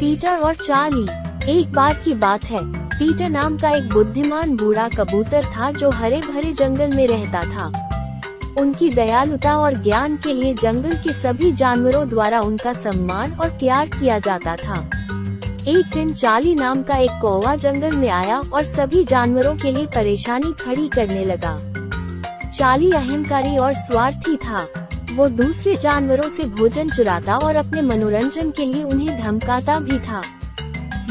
Peter और Charlie. एक बार की बात है। पीटर नाम का एक बुद्धिमान बूढ़ा कबूतर था जो हरे भरे जंगल में रहता था। उनकी दयालुता और ज्ञान के लिए जंगल के सभी जानवरों द्वारा उनका सम्मान और प्यार किया जाता था। एक दिन चाली नाम का एक कौवा जंगल में आया और सभी जानवरों के लिए परेशानी खड़ी करने लगा। चाली अहंकारी और स्वार्थी था। वो दूसरे जानवरों से भोजन चुराता और अपने मनोरंजन के लिए उन्हें धमकाता भी था।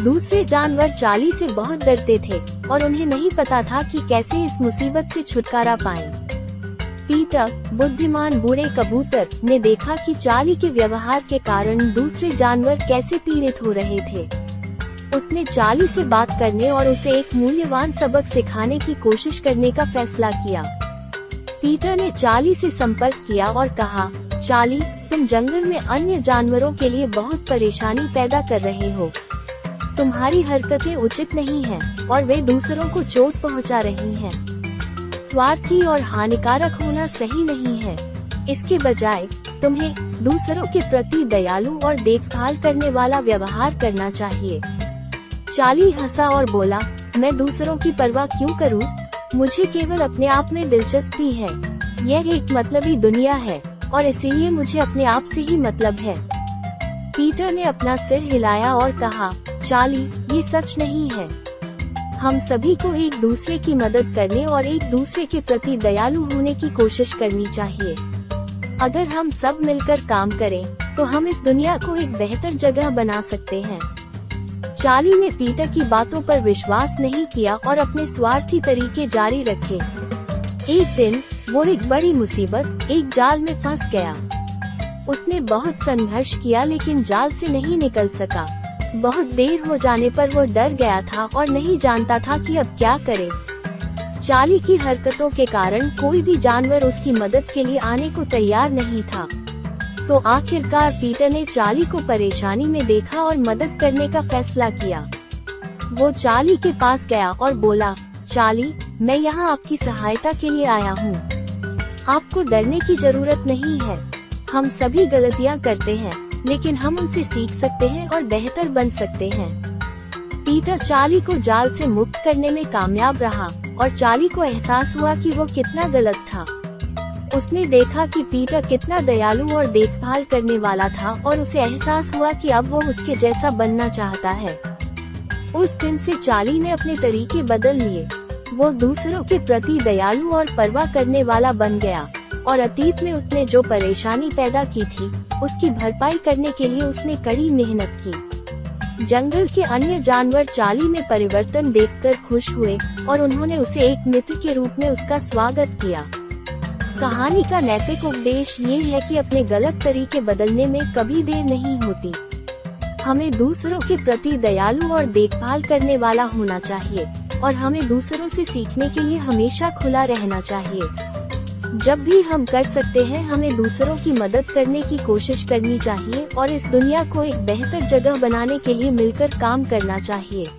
दूसरे जानवर चाली से बहुत डरते थे, और उन्हें नहीं पता था कि कैसे इस मुसीबत से छुटकारा पाएँ। पीटर, बुद्धिमान बूढ़े कबूतर, ने देखा कि चाली के व्यवहार के कारण दूसरे जानवर कैसे पीड़ित हो रहे थे। उसने चाली से बात करने और उसे एक मूल्यवान सबक सिखाने की कोशिश करने का फैसला किया। पीटर ने चाली से संपर्क किया और कहा, चाली, तुम जंगल में अन्य जानवरों के लिए बहुत परेशानी पैदा कर रहे हो तुम्हारी हरकतें उचित नहीं हैं और वे दूसरों को चोट पहुँचा रही हैं। स्वार्थी और हानिकारक होना सही नहीं है इसके बजाय, तुम्हें दूसरों के प्रति दयालु और देखभाल करने वाला व्यवहार करना चाहिए चाली हंसा और बोला, मैं दूसरों की परवाह क्यों करूँ? मुझे केवल अपने आप में दिलचस्पी है। यह एक मतलबी दुनिया है, और इसीलिए मुझे अपने आप से ही मतलब है। पीटर ने अपना सिर हिलाया और कहा, चाली, ये सच नहीं है। हम सभी को एक दूसरे की मदद करने और एक दूसरे के प्रति दयालु होने की कोशिश करनी चाहिए। अगर हम सब मिलकर काम करें तो हम इस दुनिया को एक बेहतर जगह बना सकते हैं। चार्ली ने पीटर की बातों पर विश्वास नहीं किया और अपने स्वार्थी तरीके जारी रखे। एक दिन, वो एक बड़ी मुसीबत, एक जाल में फंस गया। उसने बहुत संघर्ष किया लेकिन जाल से नहीं निकल सका। बहुत देर हो जाने पर वो डर गया था और नहीं जानता था कि अब क्या करे। चाली की हरकतों के कारण कोई भी जानवर उसकी मदद के लिए आने को तैयार नहीं था। तो आखिरकार पीटर ने चाली को परेशानी में देखा और मदद करने का फैसला किया। वो चाली के पास गया और बोला, चाली, मैं यहाँ आपकी सहायता के लिए आया हूँ। आपको डरने की ज़रूरत नहीं है। हम सभी गलतियाँ करते हैं, लेकिन हम उनसे सीख सकते हैं और बेहतर बन सकते हैं। पीटर चाली को जाल से मुक्त करने में कामयाब रहा और चाली को एहसास हुआ कि वो कितना गलत था। उसने देखा कि पीटर कितना दयालु और देखभाल करने वाला था और उसे एहसास हुआ कि अब वो उसके जैसा बनना चाहता है। उस दिन से चाली ने अपने तरीके बदल लिए। वो दूसरों के प्रति दयालु और परवाह करने वाला बन गया और अतीत में उसने जो परेशानी पैदा की थी, उसकी भरपाई करने के लिए उसने कड़ी मेहनत की। जंगल के अन्य जानवर चाली में परिवर्तन देखकर खुश हुए और उन्होंने उसे एक मित्र के रूप में उसका स्वागत किया। कहानी का नैतिक उपदेश ये है कि अपने गलत तरीके बदलने में कभी देर नहीं होती। हमें दूसरों के प्रति दयालु और देखभाल करने वाला होना चाहिए, और हमें दूसरों से सीखने के लिए हमेशा खुला रहना चाहिए। जब भी हम कर सकते हैं, हमें दूसरों की मदद करने की कोशिश करनी चाहिए, और इस दुनिया को एक बेहतर जगह बनाने के लिए मिलकर काम करना चाहिए।